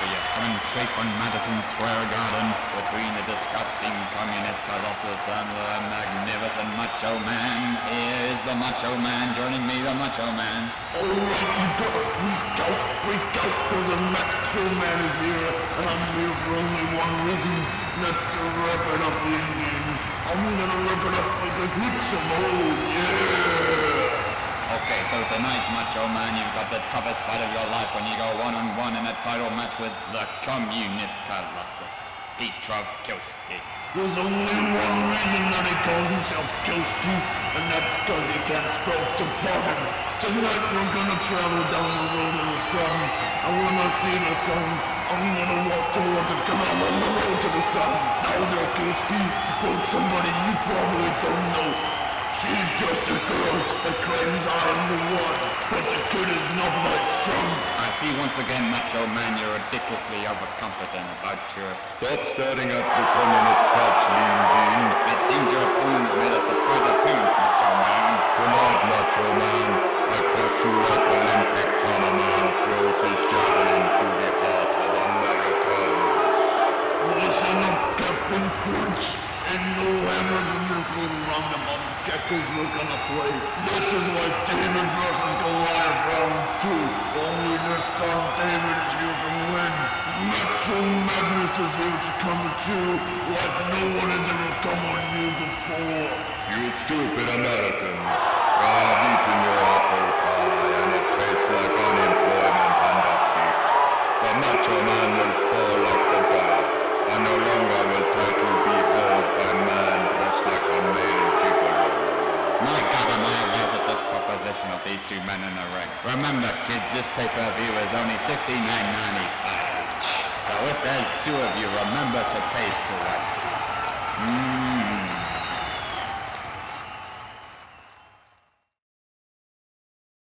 for you, coming straight from Madison Square Garden, between the disgusting communist colossus and the magnificent Macho Man. Here's the Macho Man joining me, the Macho Man. Alright, you gotta freak out, freak out, cause a macho man is here, and I'm here for only one reason, and that's to wrap it up the engine. I'm gonna wrap it up like the hits of so tonight, Macho Man, you've got the toughest fight of your life when you go one-on-one in a title match with the communist colossus, Petrov Killski. There's only one reason that he calls himself Killski, and that's cause he can't spell toboggan. Tonight we're gonna travel down the road of the sun, and when I see the sun, I'm gonna walk towards it cause I'm on the road to the sun. Now there, Killski, to quote somebody you probably don't know, she's just a girl that claims I am the one, but the kid is not my son. I see once again, Macho Man, you're ridiculously overconfident about your... Stop stirring up the communist crotch, Lean Jean. It seems your opponent has made a surprise appearance, Macho Man. Tonight, Macho Man, I crush you like Olympic hammer man throws his javelin through the heart of Americans. Listen up, Captain Crunch. and no hammers in this little roundabout checkers we're gonna play. This is like David versus Goliath round two. Only this time David is here to win. Macho Madness is here to come at you like no one has ever come on you before. You stupid Americans. I've eaten your apple pie and it tastes like unemployment and defeat. The Macho Man will fall like the bird, and no longer will title be held by man dressed like a male gigolo. My God, am I amazed at this proposition of these two men in the ring. Remember, kids, this pay-per-view is only $69.95 each. So if there's two of you, remember to pay to us. Mmm.